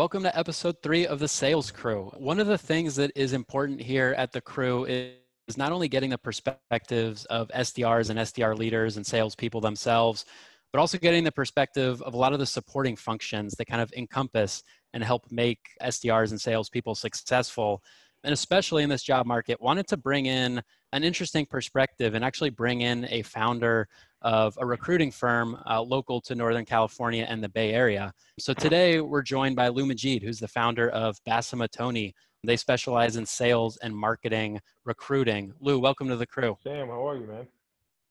Welcome to episode three of the Sales Crew. One of the things that is important here at the crew is not only getting the perspectives of SDRs and SDR leaders and salespeople themselves, but also getting the perspective of a lot of the supporting functions that kind of encompass and help make SDRs and salespeople successful. And especially in this job market, wanted to bring in an interesting perspective and actually bring in a founder of a recruiting firm uh, local to Northern California and the Bay Area. So today we're joined by Lou Majeed, who's the founder of Basima Tony. They specialize in sales and marketing recruiting. Lou, welcome to the crew. Sam, how are you, man?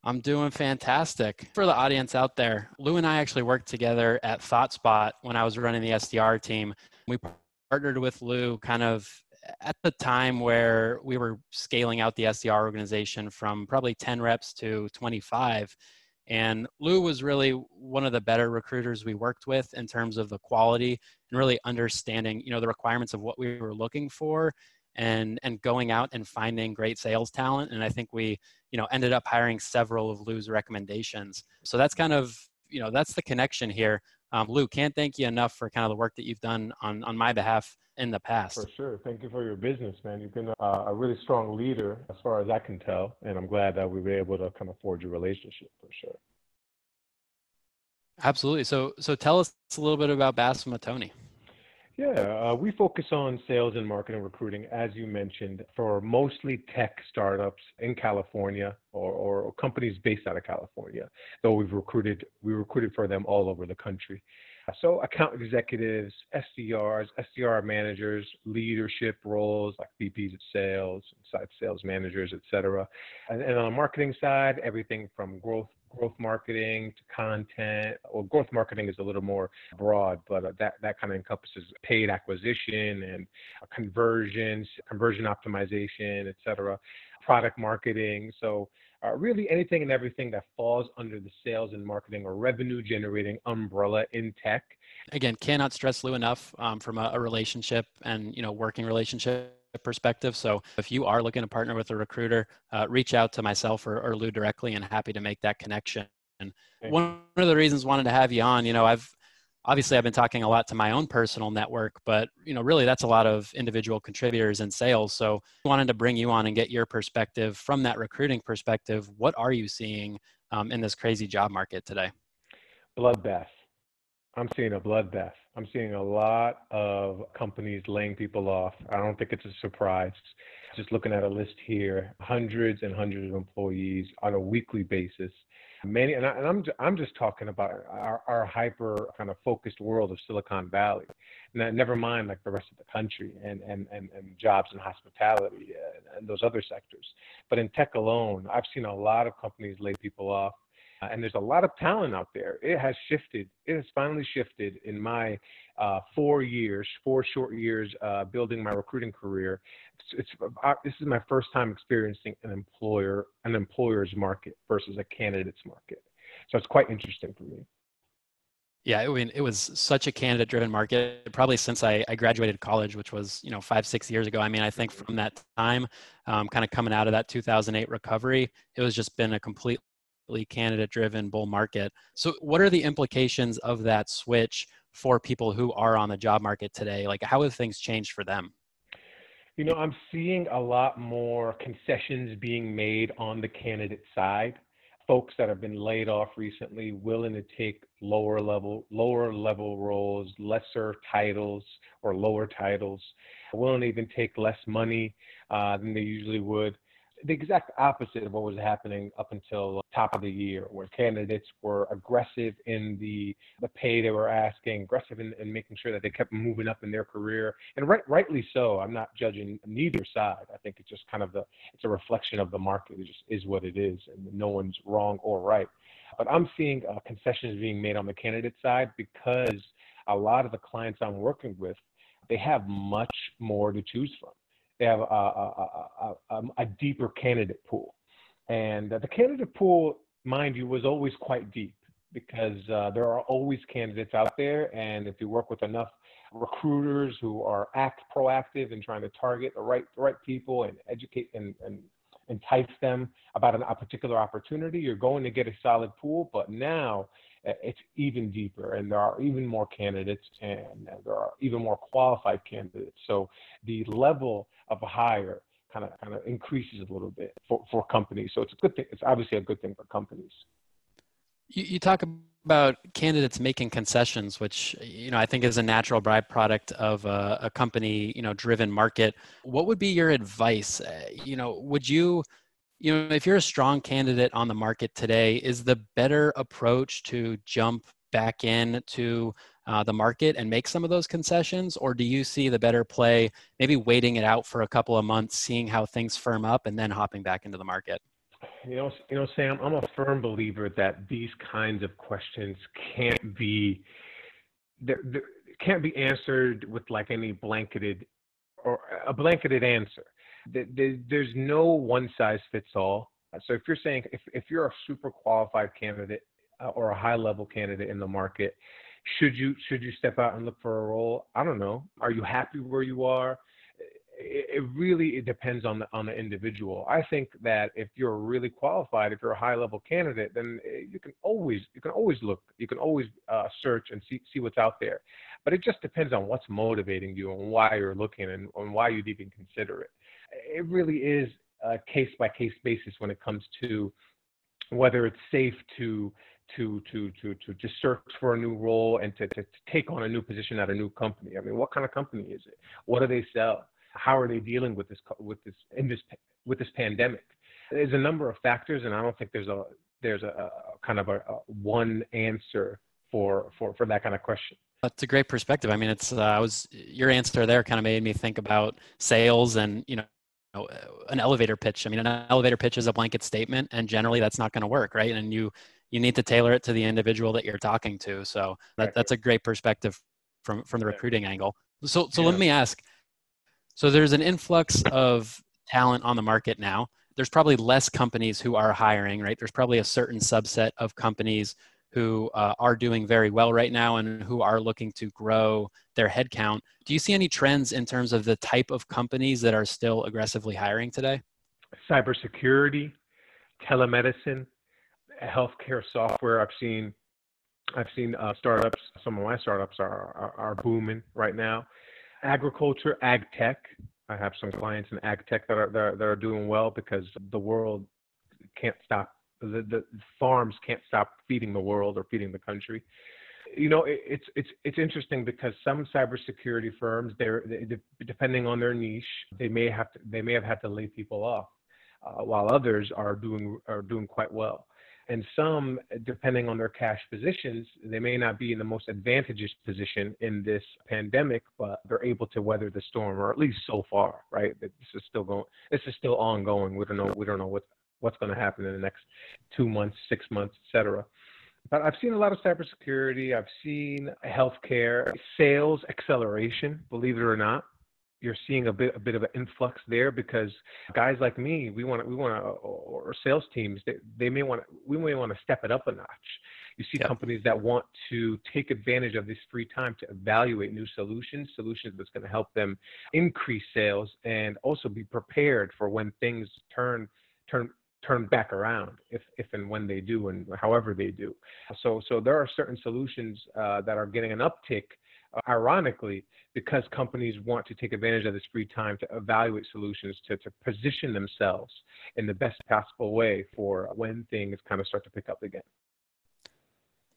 I'm doing fantastic. For the audience out there, Lou and I actually worked together at ThoughtSpot when I was running the SDR team. We partnered with Lou kind of at the time where we were scaling out the SDR organization from probably 10 reps to 25. And Lou was really one of the better recruiters we worked with in terms of the quality and really understanding, you know, the requirements of what we were looking for and and going out and finding great sales talent. And I think we, you know, ended up hiring several of Lou's recommendations. So that's kind of, you know, that's the connection here. Um, Lou, can't thank you enough for kind of the work that you've done on on my behalf in the past. For sure. Thank you for your business, man. You've been a, a really strong leader as far as I can tell, and I'm glad that we were able to kind of forge a relationship for sure. Absolutely. So, so tell us a little bit about Basima Tony. Yeah, uh, we focus on sales and marketing recruiting, as you mentioned, for mostly tech startups in California or, or companies based out of California. Though we've recruited, we recruited for them all over the country. So account executives, SDRs, SDR managers, leadership roles like VPs of sales, side sales managers, et cetera. And, and on the marketing side, everything from growth growth marketing to content. Well, growth marketing is a little more broad, but uh, that, that kind of encompasses paid acquisition and uh, conversions, conversion optimization, et cetera, product marketing. So uh, really anything and everything that falls under the sales and marketing or revenue generating umbrella in tech. Again, cannot stress Lou enough um, from a, a, relationship and you know working relationship perspective. So if you are looking to partner with a recruiter, uh, reach out to myself or, or Lou directly, and happy to make that connection. And one of the reasons wanted to have you on, you know, I've obviously I've been talking a lot to my own personal network, but you know, really that's a lot of individual contributors in sales. So I wanted to bring you on and get your perspective from that recruiting perspective. What are you seeing um, in this crazy job market today? Bloodbath. I'm seeing a bloodbath. I'm seeing a lot of companies laying people off. I don't think it's a surprise. Just looking at a list here, hundreds and hundreds of employees on a weekly basis Many, and, I, am I'm, I'm just talking about our, our hyper kind of focused world of Silicon Valley. Now, never mind like the rest of the country and and and, and jobs in hospitality and, and those other sectors. But in tech alone, I've seen a lot of companies lay people off. Uh, and there's a lot of talent out there. It has shifted. It has finally shifted in my uh, four years, four short years uh, building my recruiting career. It's, it's uh, this is my first time experiencing an employer, an employer's market versus a candidate's market. So it's quite interesting for me. Yeah, I mean, it was such a candidate-driven market probably since I, I, graduated college, which was you know five six years ago. I mean, I think from that time, um, kind of coming out of that 2008 recovery, it was just been a completely candidate-driven bull market. So, what are the implications of that switch for people who are on the job market today? Like, how have things changed for them? You know, I'm seeing a lot more concessions being made on the candidate side. Folks that have been laid off recently willing to take lower level lower level roles, lesser titles or lower titles, willing to even take less money uh, than they usually would the exact opposite of what was happening up until top of the year, where candidates were aggressive in the the pay they were asking, aggressive in, in making sure that they kept moving up in their career, and right, rightly so. I'm not judging neither side. I think it's just kind of the it's a reflection of the market. It just is what it is, and no one's wrong or right. But I'm seeing uh, concessions being made on the candidate side because a lot of the clients I'm working with, they have much more to choose from they have a, a, a, a deeper candidate pool. And the candidate pool, mind you, was always quite deep because uh, there are always candidates out there. And if you work with enough recruiters who are act proactive and trying to target the right, the right people and educate and, and entice them about an, a particular opportunity, you're going to get a solid pool. But now it's even deeper and there are even more candidates and there are even more qualified candidates. So the level of hire kind of kind of increases a little bit for, for companies. So it's a good thing. It's obviously a good thing for companies. You, you talk about candidates making concessions, which you know I think is a natural byproduct of a, a company you know driven market. What would be your advice? Uh, you know, would you you know if you're a strong candidate on the market today, is the better approach to jump back in to uh, the market and make some of those concessions, or do you see the better play maybe waiting it out for a couple of months, seeing how things firm up, and then hopping back into the market? You know, you know, Sam, I'm a firm believer that these kinds of questions can't be can't be answered with like any blanketed or a blanketed answer. There's no one size fits all. So if you're saying if, if you're a super qualified candidate uh, or a high level candidate in the market, should you should you step out and look for a role? I don't know. Are you happy where you are? It, really it depends on the on the individual. I think that if you're really qualified, if you're a high level candidate, then eh, you can always you can always look, you can always uh, search and see see what's out there. But it just depends on what's motivating you and why you're looking and, and why you'd even consider it. It really is a case by case basis when it comes to whether it's safe to to to to to just search for a new role and to, to, to take on a new position at a new company. I mean, what kind of company is it? What do they sell? How are they dealing with this with this in this with this pandemic? There's a number of factors, and I don't think there's a there's a, a kind of a, a, one answer for for for that kind of question. That's a great perspective. I mean, it's uh, I was your answer there kind of made me think about sales and you know an elevator pitch. I mean, an elevator pitch is a blanket statement, and generally that's not going to work, right? And you you need to tailor it to the individual that you're talking to. So that, that's a great perspective from from the recruiting angle. So so yeah. let me ask. So there's an influx of talent on the market now. There's probably less companies who are hiring, right? There's probably a certain subset of companies who uh, are doing very well right now and who are looking to grow their headcount. Do you see any trends in terms of the type of companies that are still aggressively hiring today? Cybersecurity, telemedicine, healthcare software. I've seen I've seen uh, startups. Some of my startups are, are, are booming right now. Agriculture, ag tech. I have some clients in ag tech that are that are, that are doing well because the world can't stop. The, the farms can't stop feeding the world or feeding the country. You know, it, it's it's it's interesting because some cybersecurity firms, they're they, depending on their niche, they may have to they may have had to lay people off, uh, while others are doing are doing quite well and some, depending on their cash positions, they may not be in the most advantageous position in this pandemic, but they're able to weather the storm, or at least so far, right? This is still going. This is still ongoing. We don't know. We don't know what what's going to happen in the next two months, six months, etc. But I've seen a lot of cybersecurity. I've seen healthcare, sales acceleration. Believe it or not, you're seeing a bit a bit of an influx there because guys like me, we want we want to or sales teams they, they may want to we may want to step it up a notch. You see yep. companies that want to take advantage of this free time to evaluate new solutions, solutions that's going to help them increase sales and also be prepared for when things turn turn turn back around if if and when they do and however they do. So so there are certain solutions uh, that are getting an uptick ironically, because companies want to take advantage of this free time to evaluate solutions, to, to position themselves in the best possible way for when things kind of start to pick up again.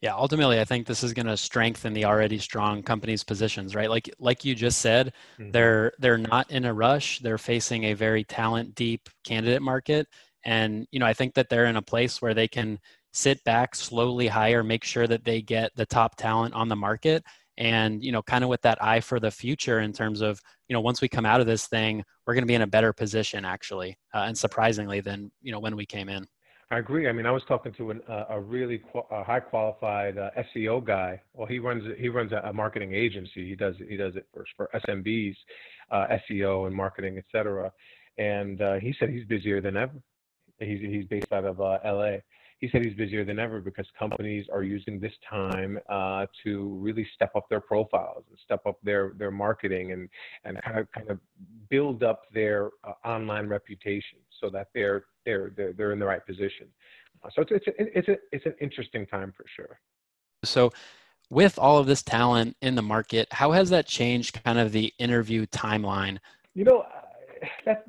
Yeah, ultimately, I think this is going to strengthen the already strong companies' positions, right? Like, like you just said, mm-hmm. they're they're not in a rush. They're facing a very talent deep candidate market, and you know, I think that they're in a place where they can sit back, slowly hire, make sure that they get the top talent on the market, and you know kind of with that eye for the future in terms of you know once we come out of this thing we're going to be in a better position actually uh, and surprisingly than you know when we came in. I agree. I mean i was talking to an, uh, a really qu- a high qualified uh, seo guy. Well he runs he runs a, a, marketing agency. He does he does it for, for smbs uh, seo and marketing etc and uh, he said he's busier than ever. He's he's based out of uh, la he said he's busier than ever because companies are using this time uh, to really step up their profiles and step up their their marketing and and kind of kind of build up their uh, online reputation so that they're they're they're, they're in the right position. so it's it's a, it's a, it's an interesting time for sure. So, with all of this talent in the market, how has that changed kind of the interview timeline? You know, that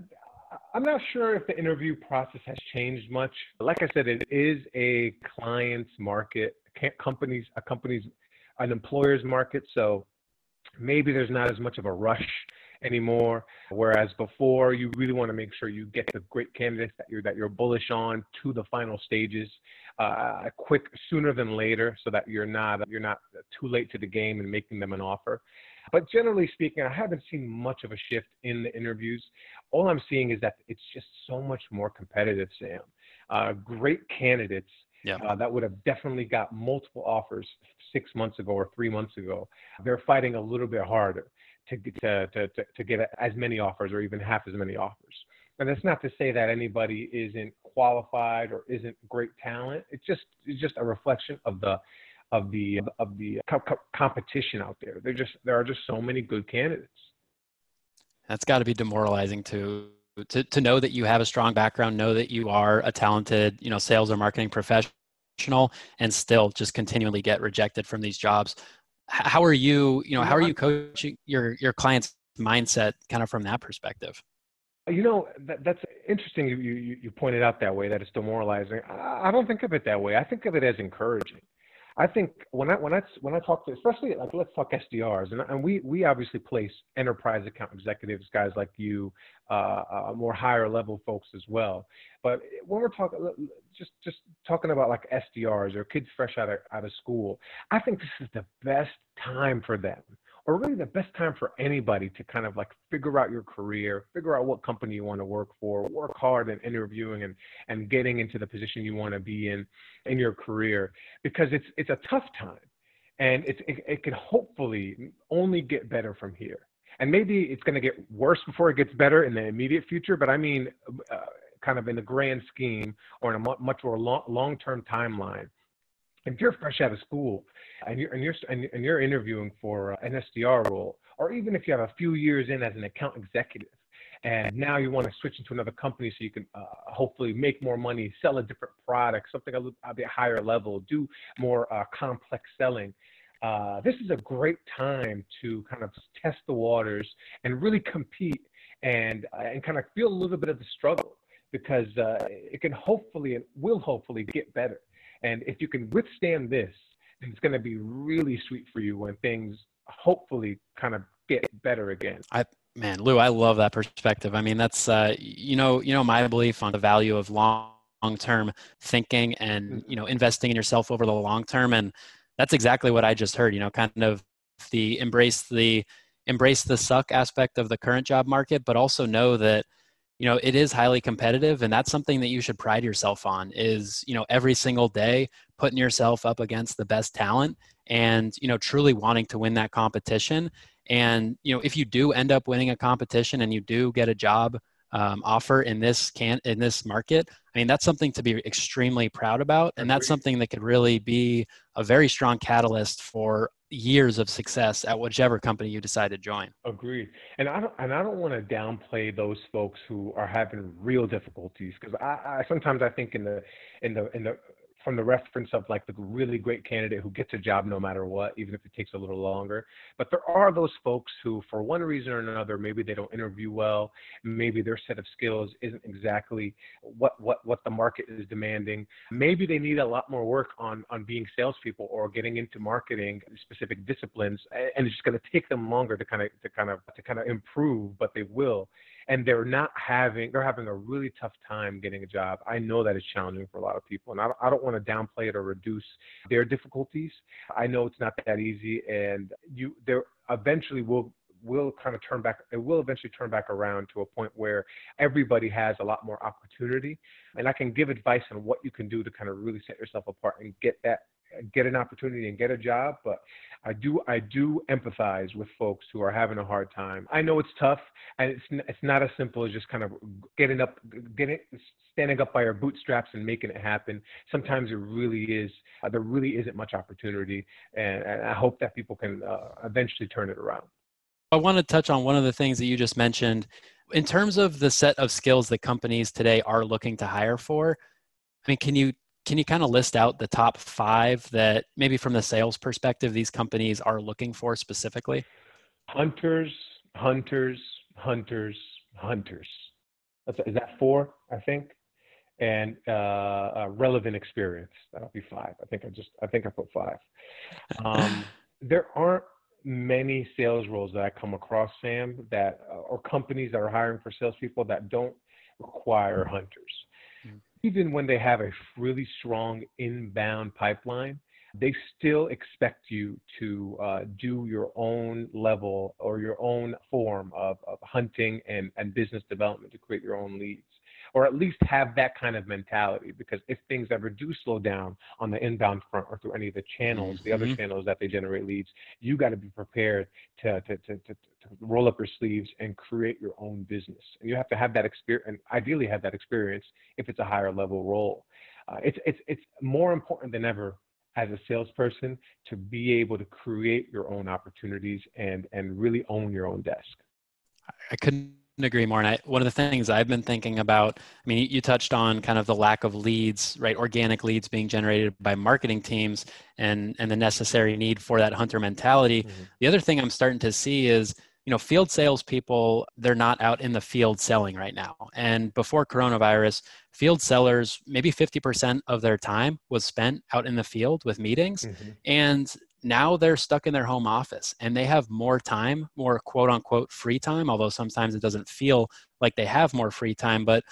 I'm not sure if the interview process has changed much. Like I said, it is a client's market, companies, a company's, an employer's market. So maybe there's not as much of a rush anymore. Whereas before, you really want to make sure you get the great candidates that you're that you're bullish on to the final stages, uh, quick sooner than later, so that you're not you're not too late to the game and making them an offer. But generally speaking, I haven't seen much of a shift in the interviews. All I'm seeing is that it's just so much more competitive, Sam. Uh, great candidates yeah. Uh, that would have definitely got multiple offers six months ago or three months ago. They're fighting a little bit harder to, to, to, to get as many offers or even half as many offers. And that's not to say that anybody isn't qualified or isn't great talent. It's just it's just a reflection of the of the of the co- co- competition out there. There just there are just so many good candidates. That's got to be demoralizing to to to know that you have a strong background, know that you are a talented, you know, sales or marketing professional, and still just continually get rejected from these jobs. How are you you know how are you coaching your your clients mindset kind of from that perspective? You know that, that's interesting you, you you pointed out that way that it's demoralizing. I, I don't think of it that way. I think of it as encouraging I think when I when I when I talk to especially like let's talk SDRs and and we we obviously place enterprise account executives guys like you uh, uh, more higher level folks as well. But when we're talking just just talking about like SDRs or kids fresh out of out of school, I think this is the best time for them or really the best time for anybody to kind of like figure out your career, figure out what company you want to work for, work hard in interviewing and, and getting into the position you want to be in in your career because it's it's a tough time and it's it, it can hopefully only get better from here. And maybe it's going to get worse before it gets better in the immediate future, but I mean uh, kind of in the grand scheme or in a much more long, long-term timeline if you're fresh out of school and you're and you're and you're interviewing for an SDR role, or even if you have a few years in as an account executive, and now you want to switch into another company so you can uh, hopefully make more money, sell a different product, something a, little, a bit higher level, do more uh, complex selling. Uh, this is a great time to kind of test the waters and really compete and uh, and kind of feel a little bit of the struggle because uh, it can hopefully and will hopefully get better. And if you can withstand this, it's going to be really sweet for you when things hopefully kind of get better again. I man, Lou, I love that perspective. I mean, that's uh, you know, you know, my belief on the value of long term thinking and mm-hmm. you know investing in yourself over the long term, and that's exactly what I just heard. You know, kind of the embrace the embrace the suck aspect of the current job market, but also know that you know it is highly competitive and that's something that you should pride yourself on is you know every single day putting yourself up against the best talent and you know truly wanting to win that competition. And you know if you do end up winning a competition and you do get a job um, offer in this can in this market i mean that's something to be extremely proud about and that's something that could really be a very strong catalyst for years of success at whichever company you decide to join. Agreed. And I don't and I don't want to downplay those folks who are having real difficulties because I, I sometimes I think in the in the in the from the reference of like the really great candidate who gets a job no matter what, even if it takes a little longer. But there are those folks who, for one reason or another, maybe they don't interview well, maybe their set of skills isn't exactly what what what the market is demanding. Maybe they need a lot more work on on being salespeople or getting into marketing specific disciplines, and it's just going to take them longer to kind of to kind of to kind of improve, but they will and they're not having they're having a really tough time getting a job. I know that is challenging for a lot of people and i don't, I don't want to downplay it or reduce their difficulties. I know it's not that easy and you there eventually will will kind of turn back it will eventually turn back around to a point where everybody has a lot more opportunity. And i can give advice on what you can do to kind of really set yourself apart and get that get an opportunity and get a job, but I do I do empathize with folks who are having a hard time. I know it's tough, and it's it's not as simple as just kind of getting up, getting standing up by your bootstraps and making it happen. Sometimes it really is uh, there really isn't much opportunity, and, and I hope that people can uh, eventually turn it around. I want to touch on one of the things that you just mentioned in terms of the set of skills that companies today are looking to hire for. I mean, can you can you kind of list out the top five that maybe from the sales perspective these companies are looking for specifically? Hunters, hunters, hunters, hunters. That's, is that four? I think. And uh, relevant experience. That'll be five. I think I just I think I put five. Um, there aren't many sales roles that I come across, Sam, that uh, or companies that are hiring for salespeople that don't require hunters. Even when they have a really strong inbound pipeline, they still expect you to uh, do your own level or your own form of, of hunting and, and business development to create your own leads or at least have that kind of mentality because if things ever do slow down on the inbound front or through any of the channels the other mm-hmm. channels that they generate leads you got to be prepared to, to, to, to, to roll up your sleeves and create your own business and you have to have that experience and ideally have that experience if it's a higher level role uh, it's, it's, it's more important than ever as a salesperson to be able to create your own opportunities and and really own your own desk. I couldn't agree more. And I, one of the things I've been thinking about, I mean, you touched on kind of the lack of leads, right? Organic leads being generated by marketing teams and and the necessary need for that hunter mentality. Mm-hmm. The other thing I'm starting to see is you know field salespeople they're not out in the field selling right now and before coronavirus field sellers maybe 50% of their time was spent out in the field with meetings mm-hmm. and now they're stuck in their home office and they have more time more quote unquote free time although sometimes it doesn't feel like they have more free time but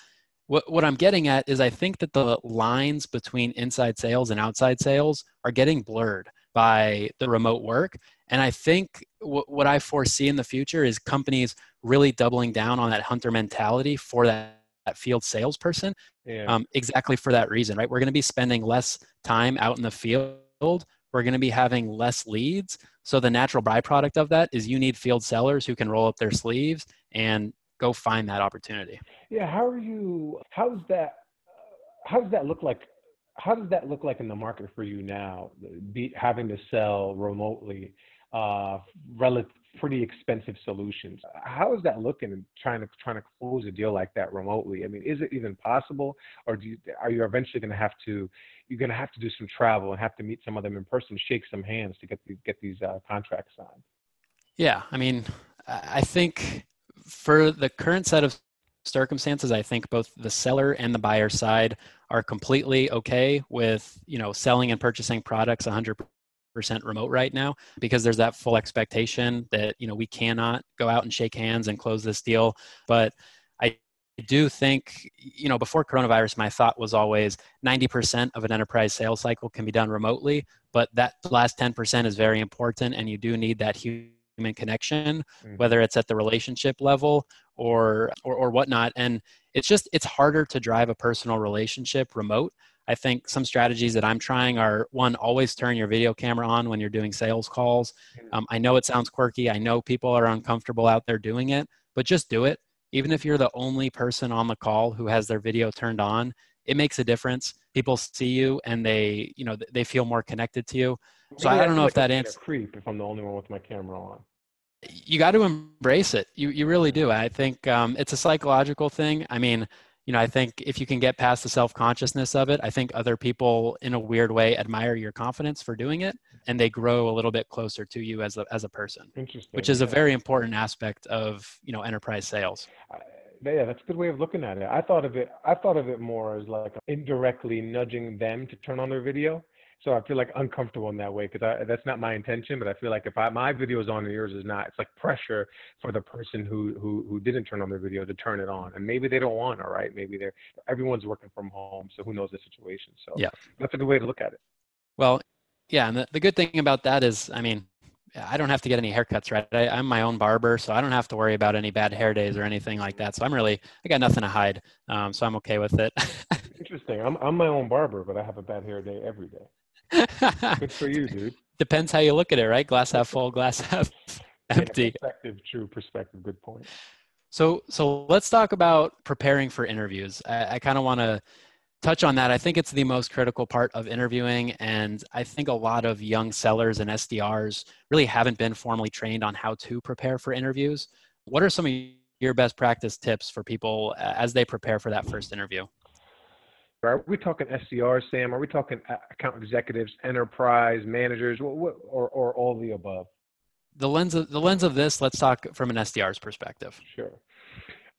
what, what i'm getting at is i think that the lines between inside sales and outside sales are getting blurred by the remote work and I think w- what I foresee in the future is companies really doubling down on that hunter mentality for that, that field salesperson. Yeah. Um, exactly for that reason, right? We're going to be spending less time out in the field. We're going to be having less leads. So the natural byproduct of that is you need field sellers who can roll up their sleeves and go find that opportunity. Yeah. How are you? How's that? How does that look like how does that look like in the market for you now be, having to sell remotely uh, relative pretty expensive solutions. How is that looking trying to trying to close a deal like that remotely? I mean, is it even possible, or do you, are you eventually going to have to you're going to have to do some travel and have to meet some of them in person, shake some hands to get the, get these uh, contracts signed? Yeah, I mean, I think for the current set of circumstances, I think both the seller and the buyer side are completely okay with you know selling and purchasing products 100 percent remote right now because there's that full expectation that you know we cannot go out and shake hands and close this deal but i do think you know before coronavirus my thought was always 90% of an enterprise sales cycle can be done remotely but that last 10% is very important and you do need that human connection mm-hmm. whether it's at the relationship level or, or or whatnot and it's just it's harder to drive a personal relationship remote I think some strategies that I'm trying are one, always turn your video camera on when you're doing sales calls. Um, I know it sounds quirky. I know people are uncomfortable out there doing it, but just do it. Even if you're the only person on the call who has their video turned on, it makes a difference. People see you and they, you know, they feel more connected to you. So Maybe I don't know like if that answers. Creep if I'm the only one with my camera on you got to embrace it. You you really do. I think um, it's a psychological thing. I mean, you know, I think if you can get past the self consciousness of it, I think other people, in a weird way, admire your confidence for doing it, and they grow a little bit closer to you as a as a person. Interesting. Which is a very important aspect of you know enterprise sales. Uh, yeah, that's a good way of looking at it. I thought of it. I thought of it more as like indirectly nudging them to turn on their video so I feel like uncomfortable in that way because that's not my intention. But I feel like if I, my video is on and yours is not, it's like pressure for the person who who who didn't turn on their video to turn it on. And maybe they don't want to, right? Maybe they're everyone's working from home, so who knows the situation. So yeah, that's a good way to look at it. Well, yeah, and the, the good thing about that is, I mean, I don't have to get any haircuts, right? I, am my own barber, so I don't have to worry about any bad hair days or anything like that. So I'm really, I got nothing to hide. Um, so I'm okay with it. Interesting. I'm, I'm my own barber, but I have a bad hair day every day. Good for you, dude. Depends how you look at it, right? Glass half full, glass half empty. Yeah, perspective, true perspective. Good point. So, so let's talk about preparing for interviews. I, I kind of want to touch on that. I think it's the most critical part of interviewing, and I think a lot of young sellers and SDRs really haven't been formally trained on how to prepare for interviews. What are some of your best practice tips for people as they prepare for that first interview? Are we talking SDRs, Sam? Are we talking account executives, enterprise managers, or, or, all the above? The lens of the lens of this. Let's talk from an SDR's perspective. Sure.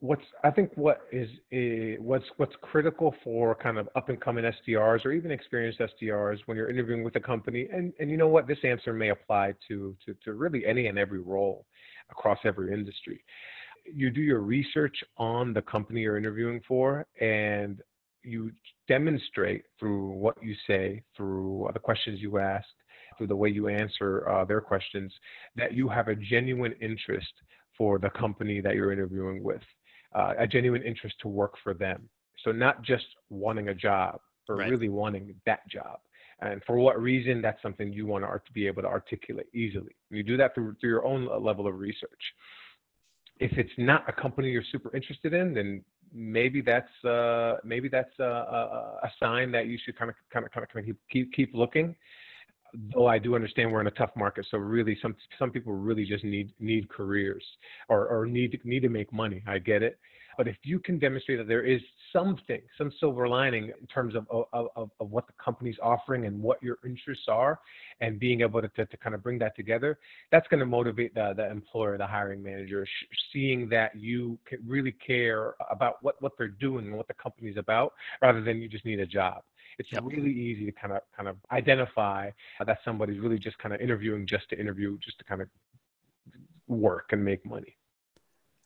What's I think what is, is what's what's critical for kind of up and coming SDRs or even experienced SDRs when you're interviewing with a company, and and you know what, this answer may apply to to, to really any and every role across every industry. You do your research on the company you're interviewing for, and you demonstrate through what you say, through the questions you ask, through the way you answer uh, their questions, that you have a genuine interest for the company that you're interviewing with, uh, a genuine interest to work for them. So not just wanting a job, but right. really wanting that job. And for what reason, that's something you want to be able to articulate easily. You do that through, through your own level of research. If it's not a company you're super interested in, then maybe that's uh, maybe that's a, a, a, sign that you should kind of kind of kind of keep keep looking. Though I do understand we're in a tough market, so really some some people really just need need careers or or need need to make money. I get it, but if you can demonstrate that there is something, some silver lining in terms of, of, of, of what the company's offering and what your interests are, and being able to, to, to kind of bring that together, that's going to motivate the, the employer, the hiring manager, sh- seeing that you really care about what, what they're doing and what the company's about, rather than you just need a job it's yep. really easy to kind of kind of identify that somebody's really just kind of interviewing just to interview, just to kind of work and make money.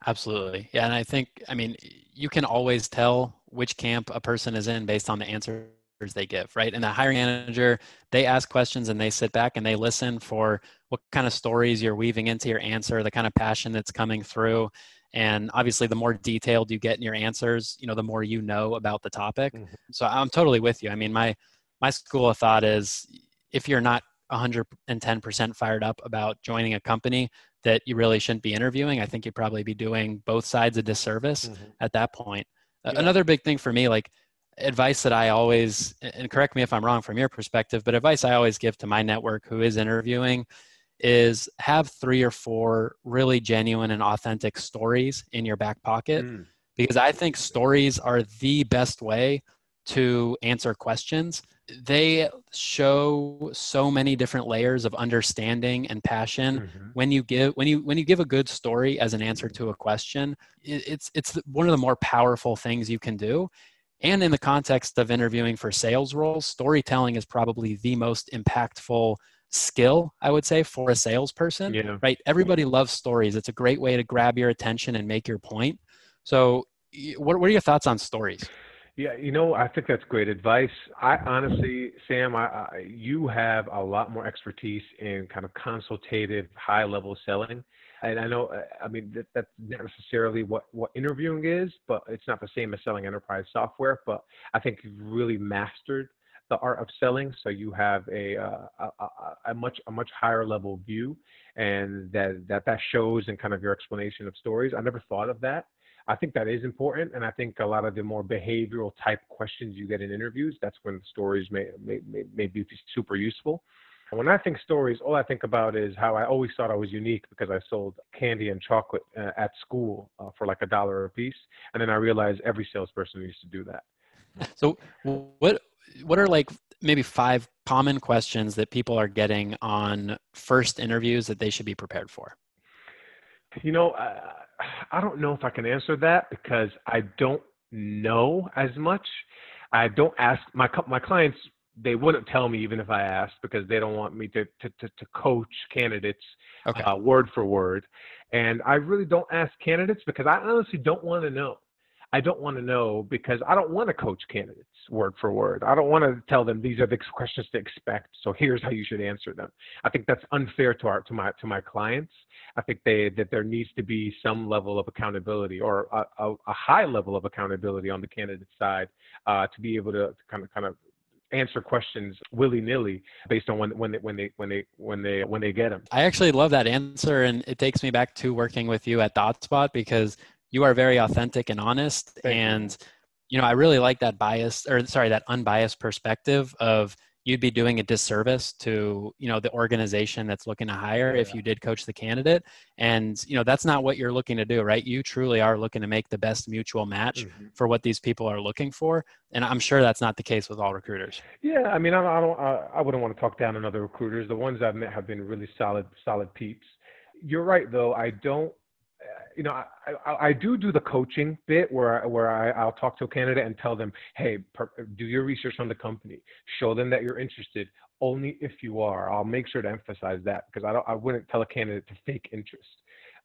Absolutely. Yeah. And I think, I mean, you can always tell which camp a person is in based on the answers they give, right? And the hiring manager, they ask questions and they sit back and they listen for what kind of stories you're weaving into your answer, the kind of passion that's coming through. And obviously, the more detailed you get in your answers, you know, the more you know about the topic. Mm-hmm. So I'm totally with you. I mean, my my school of thought is if you're not 110% fired up about joining a company, that you really shouldn't be interviewing. I think you'd probably be doing both sides a disservice mm-hmm. at that point. Yeah. Another big thing for me, like advice that I always, and correct me if I'm wrong from your perspective, but advice I always give to my network who is interviewing is have three or four really genuine and authentic stories in your back pocket. Mm. Because I think stories are the best way to answer questions. They show so many different layers of understanding and passion. Mm-hmm. when you give when you when you give a good story as an answer to a question it's it's one of the more powerful things you can do. And in the context of interviewing for sales roles storytelling is probably the most impactful skill i would say for a salesperson yeah. right? Everybody loves stories. It's a great way to grab your attention and make your point. So what, what are your thoughts on stories yeah, you know, I think that's great advice. I honestly, Sam, I, I, you have a lot more expertise in kind of consultative, high level selling. And I know, uh, I mean, that, that's not necessarily what, what interviewing is, but it's not the same as selling enterprise software. But I think you've really mastered the art of selling, so you have a, uh, a, a much a much higher level view, and that that that shows in kind of your explanation of stories. I never thought of that I think that is important, and I think a lot of the more behavioral type questions you get in interviews, that's when stories may may, may, may be super useful. When I think stories, all I think about is how I always thought I was unique because I sold candy and chocolate uh, at school uh, for like a dollar a piece, and then I realized every salesperson used to do that. So, what what are like maybe five common questions that people are getting on first interviews that they should be prepared for? You know, uh, I don't know if I can answer that because I don't know as much. I don't ask my my clients. They wouldn't tell me even if I asked because they don't want me to to to, to coach candidates okay. uh, word for word. And I really don't ask candidates because I honestly don't want to know. I don't want to know because I don't want to coach candidates word for word. I don't want to tell them these are the questions to expect. So here's how you should answer them. I think that's unfair to our to my to my clients. I think they that there needs to be some level of accountability or a, a, a high level of accountability on the candidate side uh, to be able to, to kind of kind of answer questions willy nilly based on when when they, when they when they when they when they get them. I actually love that answer, and it takes me back to working with you at ThoughtSpot because you are very authentic and honest. Thank and you. know i really like that bias or sorry that unbiased perspective of you'd be doing a disservice to you know the organization that's looking to hire yeah. if you did coach the candidate. And you know that's not what you're looking to do right? You truly are looking to make the best mutual match mm-hmm. for what these people are looking for. And i'm sure that's not the case with all recruiters. Yeah i mean i, I don't I, I wouldn't want to talk down on other recruiters. The ones i've met have been really solid solid peeps. You're right though. I don't you know, I, I, I, do do the coaching bit where I, where I, I'll talk to a candidate and tell them, hey, per, do your research on the company, show them that you're interested. Only if you are, I'll make sure to emphasize that because I don't, I wouldn't tell a candidate to fake interest.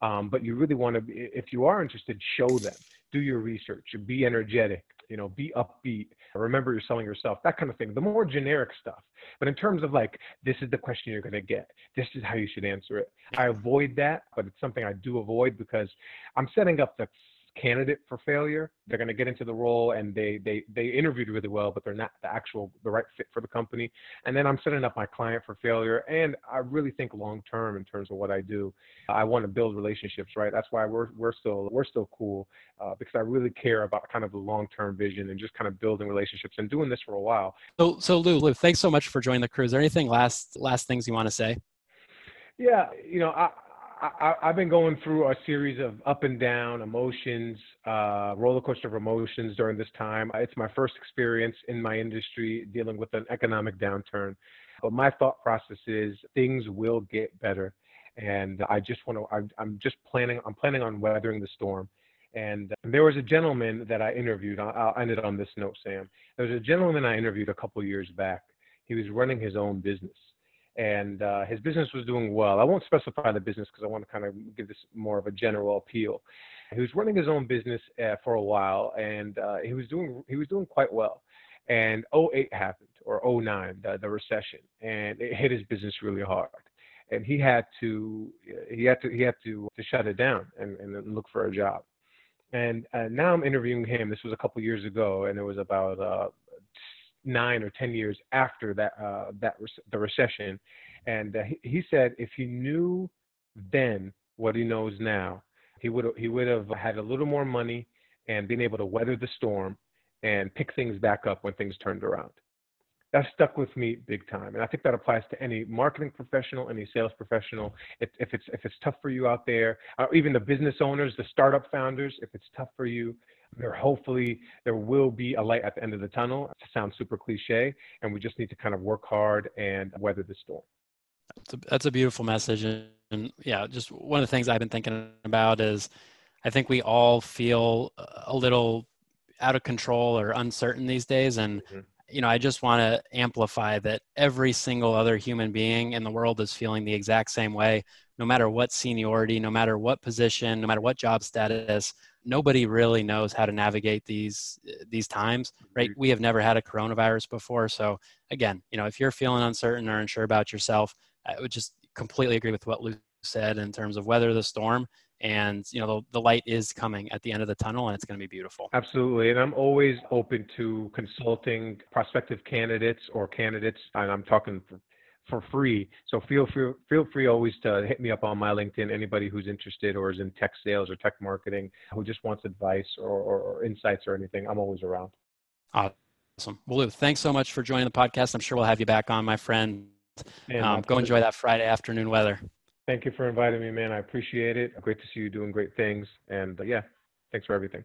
Um, but you really want to, if you are interested, show them, do your research, be energetic, you know, be upbeat, remember you're selling yourself, that kind of thing. The more generic stuff. But in terms of like, this is the question you're going to get, this is how you should answer it. I avoid that, but it's something I do avoid because I'm setting up the candidate for failure. They're going to get into the role and they they they interviewed really well, but they're not the actual the right fit for the company. And then I'm setting up my client for failure. And I really think long term in terms of what I do. I want to build relationships, right? That's why we're we're still we're still cool uh, because I really care about kind of the long term vision and just kind of building relationships and doing this for a while. So so Lou, Lou, thanks so much for joining the crew. Is there anything last last things you want to say? Yeah, you know, I, I, have been going through a series of up and down emotions, uh, roller coaster of emotions during this time. It's my first experience in my industry dealing with an economic downturn. But my thought process is things will get better, and I just want to. I'm just planning. I'm planning on weathering the storm. And there was a gentleman that I interviewed. I'll end it on this note, Sam. There was a gentleman I interviewed a couple years back. He was running his own business and uh, his business was doing well. I won't specify the business because I want to kind of give this more of a general appeal. He was running his own business uh, for a while, and uh, he was doing he was doing quite well. And 08 happened, or 09, the, the recession, and it hit his business really hard. And he had to he had to he had to to shut it down and, and look for a job. And uh, now I'm interviewing him. This was a couple years ago, and it was about uh, nine or ten years after that uh, that the recession, and uh, he, he said if he knew then what he knows now, he would he would have had a little more money and been able to weather the storm and pick things back up when things turned around. That stuck with me big time, and I think that applies to any marketing professional, any sales professional. If, if it's if it's tough for you out there, or even the business owners, the startup founders, if it's tough for you, there hopefully there will be a light at the end of the tunnel. It sounds super cliche, and we just need to kind of work hard and weather the storm. That's a, that's a beautiful message, and, and yeah, just one of the things I've been thinking about is I think we all feel a little out of control or uncertain these days, and mm-hmm you know, I just want to amplify that every single other human being in the world is feeling the exact same way, no matter what seniority, no matter what position, no matter what job status nobody really knows how to navigate these these times right? Mm-hmm. We have never had a coronavirus before. So again you know if you're feeling uncertain or unsure about yourself i would just completely agree with what lou said in terms of weather the storm and you know the, the light is coming at the end of the tunnel and it's going to be beautiful. Absolutely. And i'm always open to consulting prospective candidates or candidates and i'm talking for free. So feel free, feel free always to hit me up on my LinkedIn. Anybody who's interested or is in tech sales or tech marketing who just wants advice or, or, or insights or anything, I'm always around. Awesome. Well, Lou, thanks so much for joining the podcast. I'm sure we'll have you back on, my friend. Um, go enjoy that Friday afternoon weather. Thank you for inviting me, man. I appreciate it. Great to see you doing great things. And uh, yeah, thanks for everything.